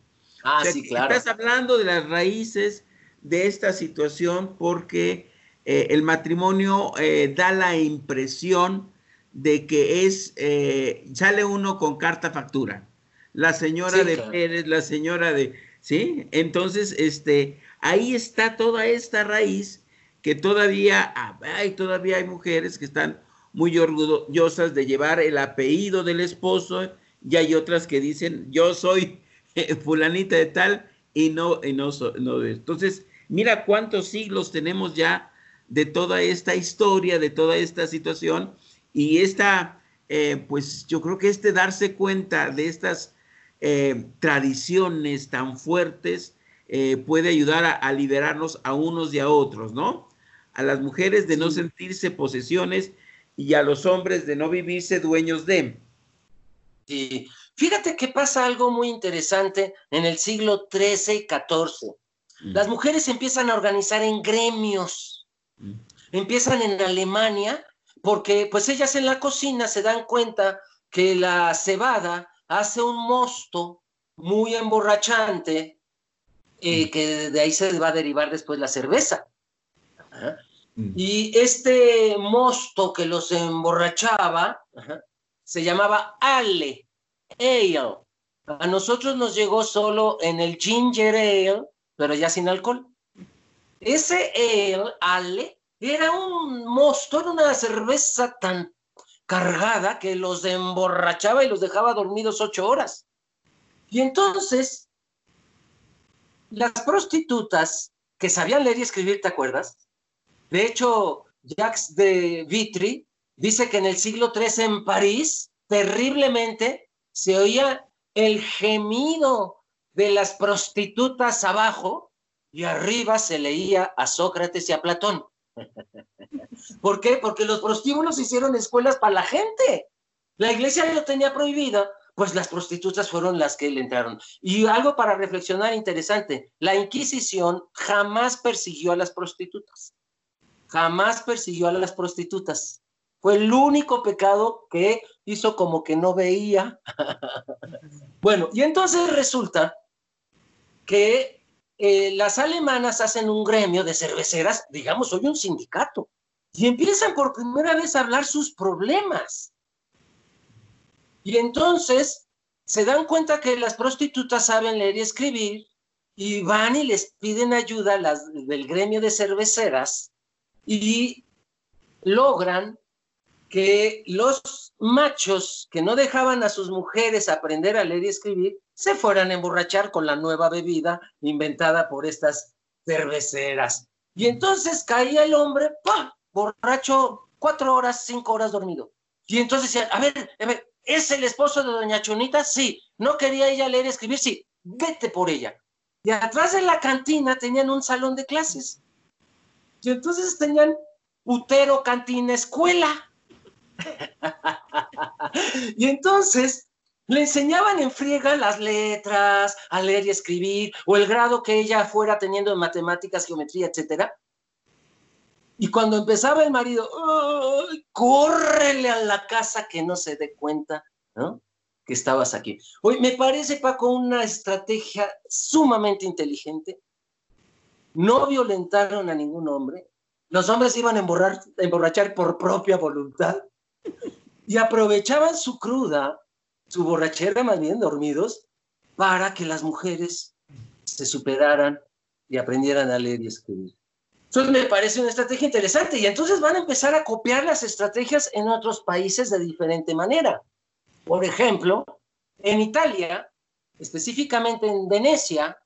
Ah, sí, claro. Estás hablando de las raíces de esta situación porque eh, el matrimonio eh, da la impresión de que es, eh, sale uno con carta factura. La señora de Pérez, la señora de, ¿sí? Entonces, este, ahí está toda esta raíz que todavía hay, todavía hay mujeres que están muy orgullosas de llevar el apellido del esposo y hay otras que dicen, yo soy fulanita de tal y no, y no, no. Entonces, Mira cuántos siglos tenemos ya de toda esta historia, de toda esta situación y esta, eh, pues yo creo que este darse cuenta de estas eh, tradiciones tan fuertes eh, puede ayudar a, liberarnos a unos y a otros, ¿no? A las mujeres de no sentirse posesiones y a los hombres de no vivirse dueños de. Sí, fíjate que pasa algo muy interesante en el siglo XIII y XIV. Las mujeres empiezan a organizar en gremios. Empiezan en Alemania porque pues ellas en la cocina se dan cuenta que la cebada hace un mosto muy emborrachante eh, que de ahí se va a derivar después la cerveza. Y este mosto que los emborrachaba se llamaba ale, ale. A nosotros nos llegó solo en el ginger ale pero ya sin alcohol. Ese el ale era un mosto, era una cerveza tan cargada que los emborrachaba y los dejaba dormidos ocho horas. Y entonces, las prostitutas que sabían leer y escribir, ¿te acuerdas? De hecho, Jacques de Vitry dice que en el siglo III en París, terriblemente, se oía el gemido de las prostitutas abajo y arriba se leía a Sócrates y a Platón. ¿Por qué? Porque los prostíbulos hicieron escuelas para la gente. La iglesia lo tenía prohibido, pues las prostitutas fueron las que le entraron. Y algo para reflexionar interesante, la Inquisición jamás persiguió a las prostitutas. Jamás persiguió a las prostitutas. Fue el único pecado que hizo como que no veía. bueno, y entonces resulta que eh, las alemanas hacen un gremio de cerveceras, digamos, hoy un sindicato, y empiezan por primera vez a hablar sus problemas. Y entonces se dan cuenta que las prostitutas saben leer y escribir y van y les piden ayuda las del gremio de cerveceras y logran que los machos que no dejaban a sus mujeres aprender a leer y escribir se fueran a emborrachar con la nueva bebida inventada por estas cerveceras. Y entonces caía el hombre, ¡pah! borracho, cuatro horas, cinco horas dormido. Y entonces decían, a ver, a ver, ¿es el esposo de doña Chonita? Sí. ¿No quería ella leer y escribir? Sí. Vete por ella. Y atrás de la cantina tenían un salón de clases. Y entonces tenían putero, cantina, escuela. y entonces le enseñaban en friega las letras, a leer y escribir, o el grado que ella fuera teniendo en matemáticas, geometría, etcétera. Y cuando empezaba el marido, córrele a la casa que no se dé cuenta, ¿no? Que estabas aquí. Hoy me parece, Paco, una estrategia sumamente inteligente. No violentaron a ningún hombre. Los hombres iban a emborrachar por propia voluntad y aprovechaban su cruda, su borrachera más bien dormidos, para que las mujeres se superaran y aprendieran a leer y escribir. Entonces me parece una estrategia interesante y entonces van a empezar a copiar las estrategias en otros países de diferente manera. Por ejemplo, en Italia, específicamente en Venecia,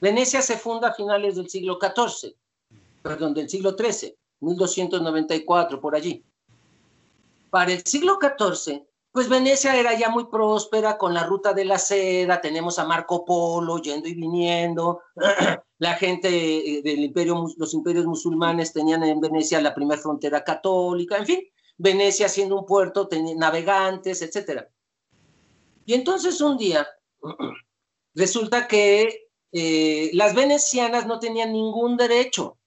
Venecia se funda a finales del siglo XIV, perdón, del siglo XIII, 1294, por allí. Para el siglo XIV, pues Venecia era ya muy próspera con la ruta de la seda, tenemos a Marco Polo yendo y viniendo, la gente eh, del imperio, los imperios musulmanes tenían en Venecia la primera frontera católica, en fin, Venecia siendo un puerto, navegantes, etc. Y entonces un día resulta que eh, las venecianas no tenían ningún derecho,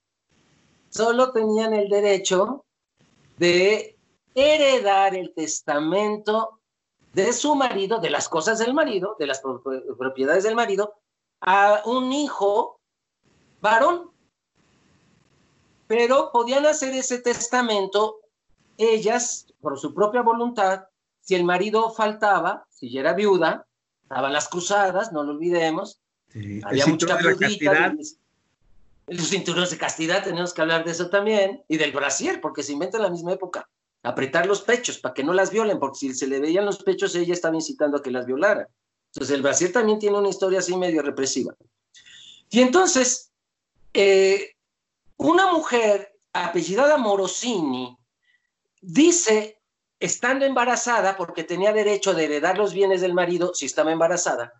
solo tenían el derecho de heredar el testamento de su marido, de las cosas del marido, de las propiedades del marido, a un hijo varón. Pero podían hacer ese testamento ellas, por su propia voluntad, si el marido faltaba, si ya era viuda, estaban las cruzadas, no lo olvidemos. había mucha viudita. Los cinturones de castidad, tenemos que hablar de eso también, y del brasier, porque se inventa en la misma época apretar los pechos para que no las violen, porque si se le veían los pechos, ella estaba incitando a que las violara. Entonces, el Brasil también tiene una historia así medio represiva. Y entonces, eh, una mujer apellidada Morosini dice, estando embarazada, porque tenía derecho de heredar los bienes del marido si estaba embarazada,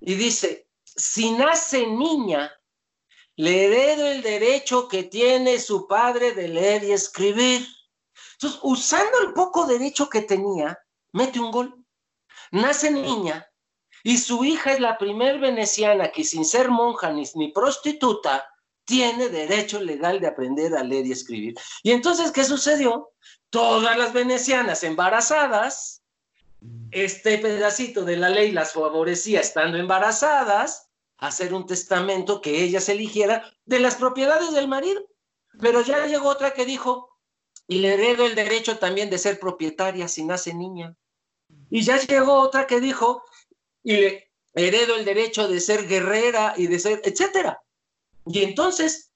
y dice, si nace niña, le heredo el derecho que tiene su padre de leer y escribir. Entonces, usando el poco derecho que tenía, mete un gol. Nace niña y su hija es la primer veneciana que sin ser monja ni, prostituta tiene derecho legal de aprender a leer y escribir. Y entonces, ¿qué sucedió? Todas las venecianas embarazadas, este pedacito de la ley las favorecía estando embarazadas, hacer un testamento que ellas eligiera de las propiedades del marido. Pero ya llegó otra que dijo, y le heredo el derecho también de ser propietaria si nace niña. Y ya llegó otra que dijo, y le heredo el derecho de ser guerrera y de ser, etcétera. Y entonces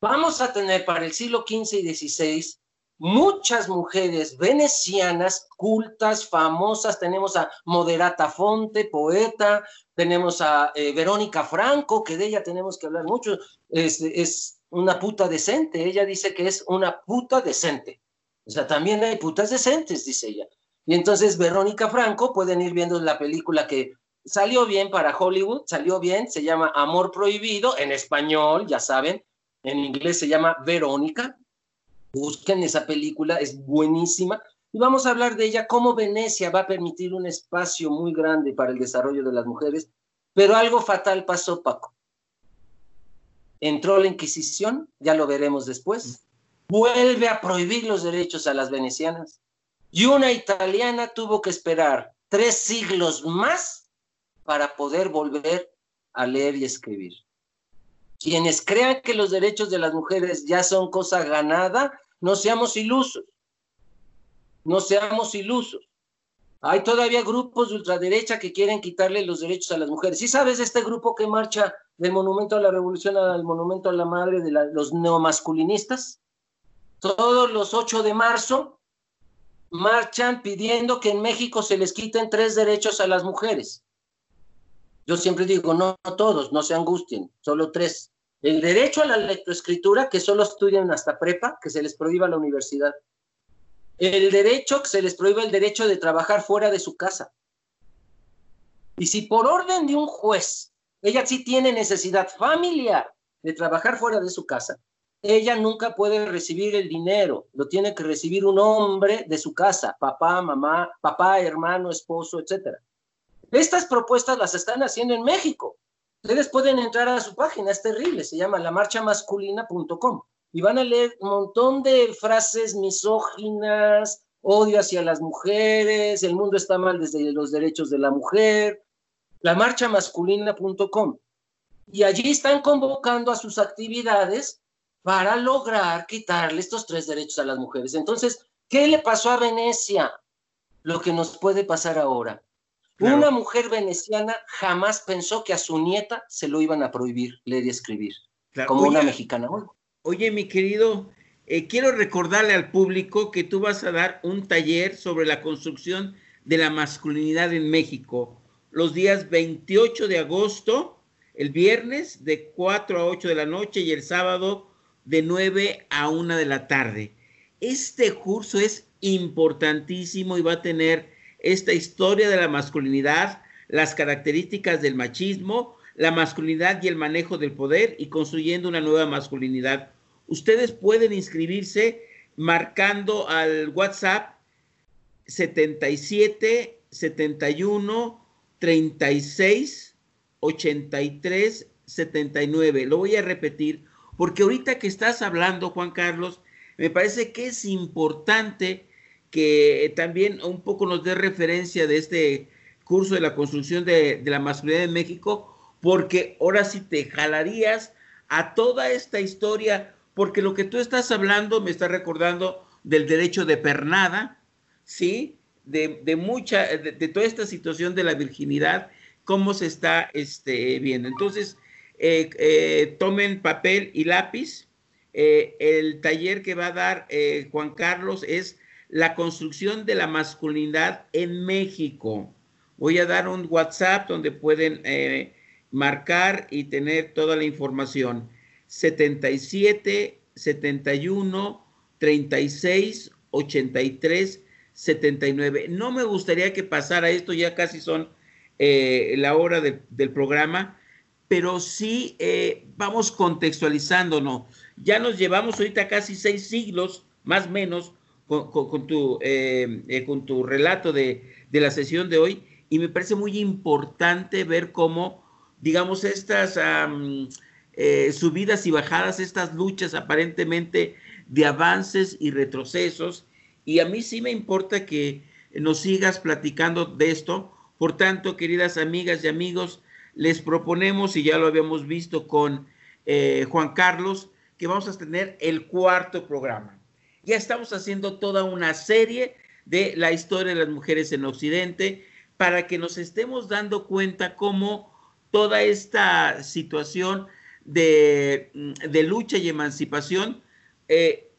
vamos a tener para el siglo XV y XVI muchas mujeres venecianas, cultas, famosas. Tenemos a Moderata Fonte, poeta, tenemos a eh, Verónica Franco, que de ella tenemos que hablar mucho. Es, es una puta decente. Ella dice que es una puta decente. O sea, también hay putas decentes, dice ella. Y entonces Verónica Franco, pueden ir viendo la película que salió bien para Hollywood, salió bien, se llama Amor Prohibido, en español, ya saben, en inglés se llama Verónica. Busquen esa película, es buenísima. Y vamos a hablar de ella, cómo Venecia va a permitir un espacio muy grande para el desarrollo de las mujeres. Pero algo fatal pasó, Paco entró la Inquisición, ya lo veremos después, vuelve a prohibir los derechos a las venecianas y una italiana tuvo que esperar tres siglos más para poder volver a leer y escribir. Quienes crean que los derechos de las mujeres ya son cosa ganada, no seamos ilusos, no seamos ilusos. Hay todavía grupos de ultraderecha que quieren quitarle los derechos a las mujeres. ¿Sí sabes este grupo que marcha del monumento a la revolución al monumento a la madre de los neomasculinistas? Todos los 8 de marzo marchan pidiendo que en México se les quiten tres derechos a las mujeres. Yo siempre digo, no, todos, no se angustien, solo tres. El derecho a la lectoescritura, que solo estudian hasta prepa, que se les prohíba la universidad el derecho, se les prohíbe el derecho de trabajar fuera de su casa. Y si por orden de un juez, ella sí tiene necesidad familiar de trabajar fuera de su casa, ella nunca puede recibir el dinero, lo tiene que recibir un hombre de su casa, papá, mamá, papá, hermano, esposo, etc. Estas propuestas las están haciendo en México. Ustedes pueden entrar a su página, es terrible, se llama lamarchamasculina.com. y van a leer un montón de frases misóginas, odio hacia las mujeres, el mundo está mal desde los derechos de la mujer, la masculina.com Y allí están convocando a sus actividades para lograr quitarle estos tres derechos a las mujeres. Entonces, ¿qué le pasó a Venecia? Lo que nos puede pasar ahora. Una mujer veneciana jamás pensó que a su nieta se lo iban a prohibir leer y escribir, como una mexicana. Oye, mi querido, eh, quiero recordarle al público que tú vas a dar un taller sobre la construcción de la masculinidad en México los días 28 de agosto, el viernes de 4 a 8 de la noche y el sábado de 9 a 1 de la tarde. Este curso es importantísimo y va a tener esta historia de la masculinidad, las características del machismo, la masculinidad y el manejo del poder y construyendo una nueva masculinidad ustedes pueden inscribirse marcando al WhatsApp 77 71 36 83 79. Lo voy a repetir porque ahorita que estás hablando, Juan Carlos, me parece que es importante que también un poco nos dé referencia de este curso de la construcción de, de la masculinidad en México, porque ahora sí te jalarías a toda esta historia porque lo que tú estás hablando me está recordando del derecho de pernada, ¿sí? De, mucha, de, toda esta situación de la virginidad, cómo se está este, viendo. Entonces, eh, eh, tomen papel y lápiz. Eh, el taller que va a dar Juan Carlos es la construcción de la masculinidad en México. Voy a dar un WhatsApp donde pueden marcar y tener toda la información. 77 71 36 83 79. No me gustaría que pasara esto, ya casi son eh, la hora del programa, pero sí eh, vamos contextualizándonos. Ya nos llevamos ahorita casi seis siglos, más o menos, con, tu, eh, con tu relato de, de, la sesión de hoy, y me parece muy importante ver cómo, digamos, estas eh, subidas y bajadas, estas luchas aparentemente de avances y retrocesos. Y a mí sí me importa que nos sigas platicando de esto. Por tanto, queridas amigas y amigos, les proponemos, y ya lo habíamos visto con eh, Juan Carlos, que vamos a tener el cuarto programa. Ya estamos haciendo toda una serie de la historia de las mujeres en Occidente para que nos estemos dando cuenta cómo toda esta situación Mm, de, lucha y emancipación eh,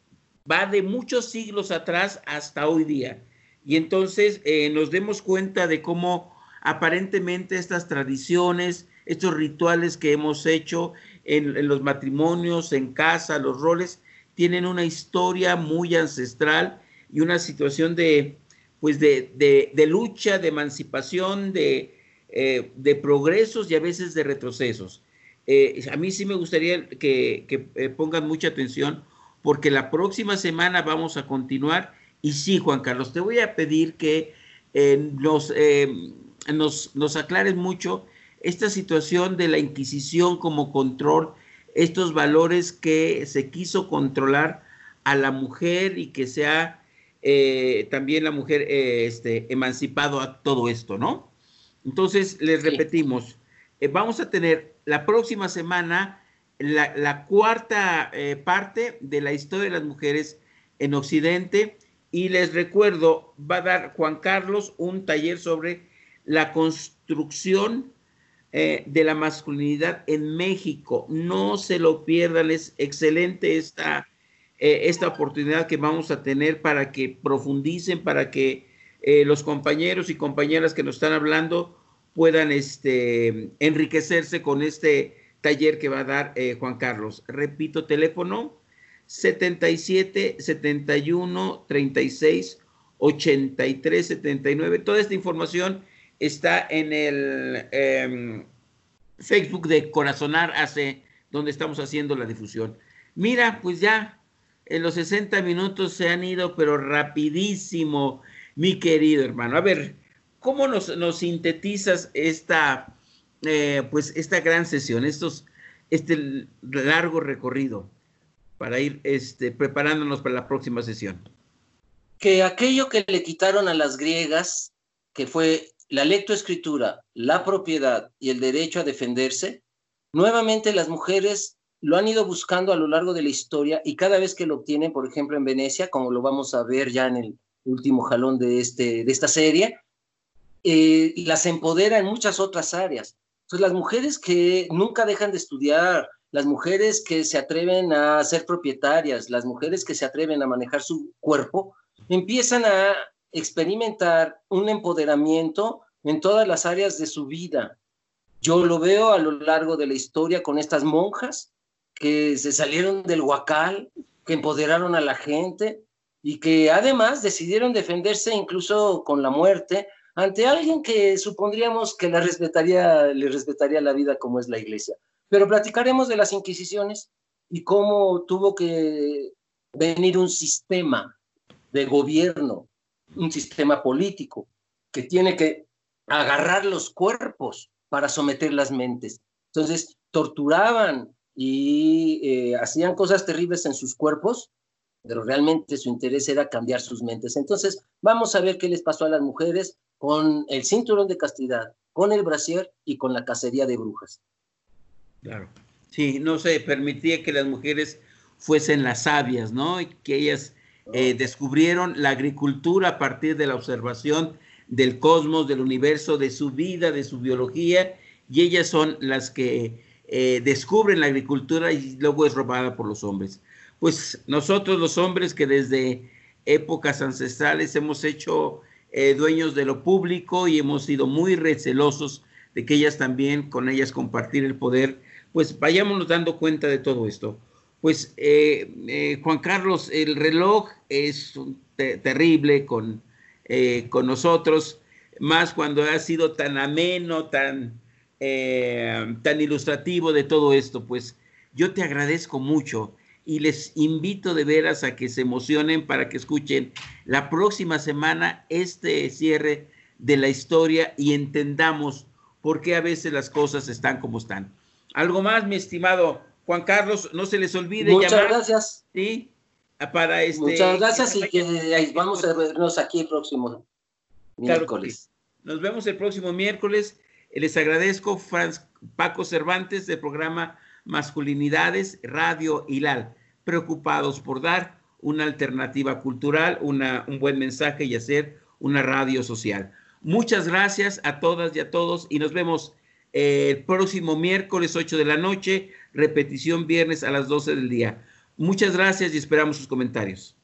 va de muchos siglos atrás hasta hoy día. Y entonces eh, nos demos cuenta de cómo aparentemente estas tradiciones, estos rituales que hemos hecho en, los matrimonios, en casa, los roles, tienen una historia muy ancestral y una situación de, pues de, lucha, de emancipación, de, eh, de progresos y a veces de retrocesos. Eh, a mí sí me gustaría que, eh, pongan mucha atención porque la próxima semana vamos a continuar. Y sí, Juan Carlos, te voy a pedir que eh, nos, nos, nos aclares mucho esta situación de la Inquisición como control, estos valores que se quiso controlar a la mujer y que sea también la mujer este, emancipado a todo esto, ¿no? Entonces, les repetimos, vamos a tener la próxima semana la, cuarta eh, parte de la historia de las mujeres en Occidente. Y les recuerdo, va a dar Juan Carlos un taller sobre la construcción eh, de la masculinidad en México. No se lo pierdan, es excelente esta, eh, esta oportunidad que vamos a tener para que profundicen, para que los compañeros y compañeras que nos están hablando puedan este, enriquecerse con este taller que va a dar eh, Juan Carlos. Repito, teléfono 77 71 36 83 79. Toda esta información está en el em, Facebook de Corazonar Hace, donde estamos haciendo la difusión. Mira, pues ya en los 60 minutos se han ido, pero rapidísimo, mi querido hermano. A ver, ¿Cómo nos, sintetizas esta, eh, pues esta gran sesión, estos, este largo recorrido? para ir este, preparándonos para la próxima sesión. Que aquello que le quitaron a las griegas, que fue la lectoescritura, la propiedad y el derecho a defenderse, nuevamente las mujeres lo han ido buscando a lo largo de la historia y cada vez que lo obtienen, por ejemplo, en Venecia, como lo vamos a ver ya en el último jalón de, este, de esta serie, eh, las empodera en muchas otras áreas. Entonces, las mujeres que nunca dejan de estudiar, las mujeres que se atreven a ser propietarias, las mujeres que se atreven a manejar su cuerpo, empiezan a experimentar un empoderamiento en todas las áreas de su vida. Yo lo veo a lo largo de la historia con estas monjas que se salieron del huacal, que empoderaron a la gente y que además decidieron defenderse incluso con la muerte ante alguien que supondríamos que la respetaría, le respetaría la vida como es la iglesia. Pero platicaremos de las inquisiciones y cómo tuvo que venir un sistema de gobierno, un sistema político, que tiene que agarrar los cuerpos para someter las mentes. Entonces, torturaban y eh, hacían cosas terribles en sus cuerpos, pero realmente su interés era cambiar sus mentes. Entonces, vamos a ver qué les pasó a las mujeres con el cinturón de castidad, con el brasier y con la cacería de brujas. Claro. Sí, no se permitía que las mujeres fuesen las sabias, ¿no? Y que ellas eh, descubrieron la agricultura a partir de la observación del cosmos, del universo, de su vida, de su biología, y ellas son las que eh, descubren la agricultura y luego es robada por los hombres. Pues nosotros los hombres que desde épocas ancestrales hemos hecho eh, dueños de lo público y hemos sido muy recelosos de que ellas también, con ellas compartir el poder, pues vayámonos dando cuenta de todo esto. Pues eh, eh, Juan Carlos, el reloj es terrible con, con nosotros, más cuando ha sido tan ameno, tan, tan ilustrativo de todo esto, pues yo te agradezco mucho y les invito de veras a que se emocionen para que escuchen la próxima semana este cierre de la historia y entendamos por qué a veces las cosas están como están. Algo más, mi estimado Juan Carlos, no se les olvide Muchas gracias. Sí, para este. Muchas gracias y que vamos a vernos aquí el próximo miércoles. Nos vemos el próximo miércoles. Les agradezco, Franz Paco Cervantes, del programa Masculinidades Radio Hilal preocupados por dar una alternativa cultural, una, un buen mensaje y hacer una radio social. Muchas gracias a todas y a todos y nos vemos eh, el próximo miércoles 8 de la noche, repetición viernes a las 12 del día. Muchas gracias y esperamos sus comentarios.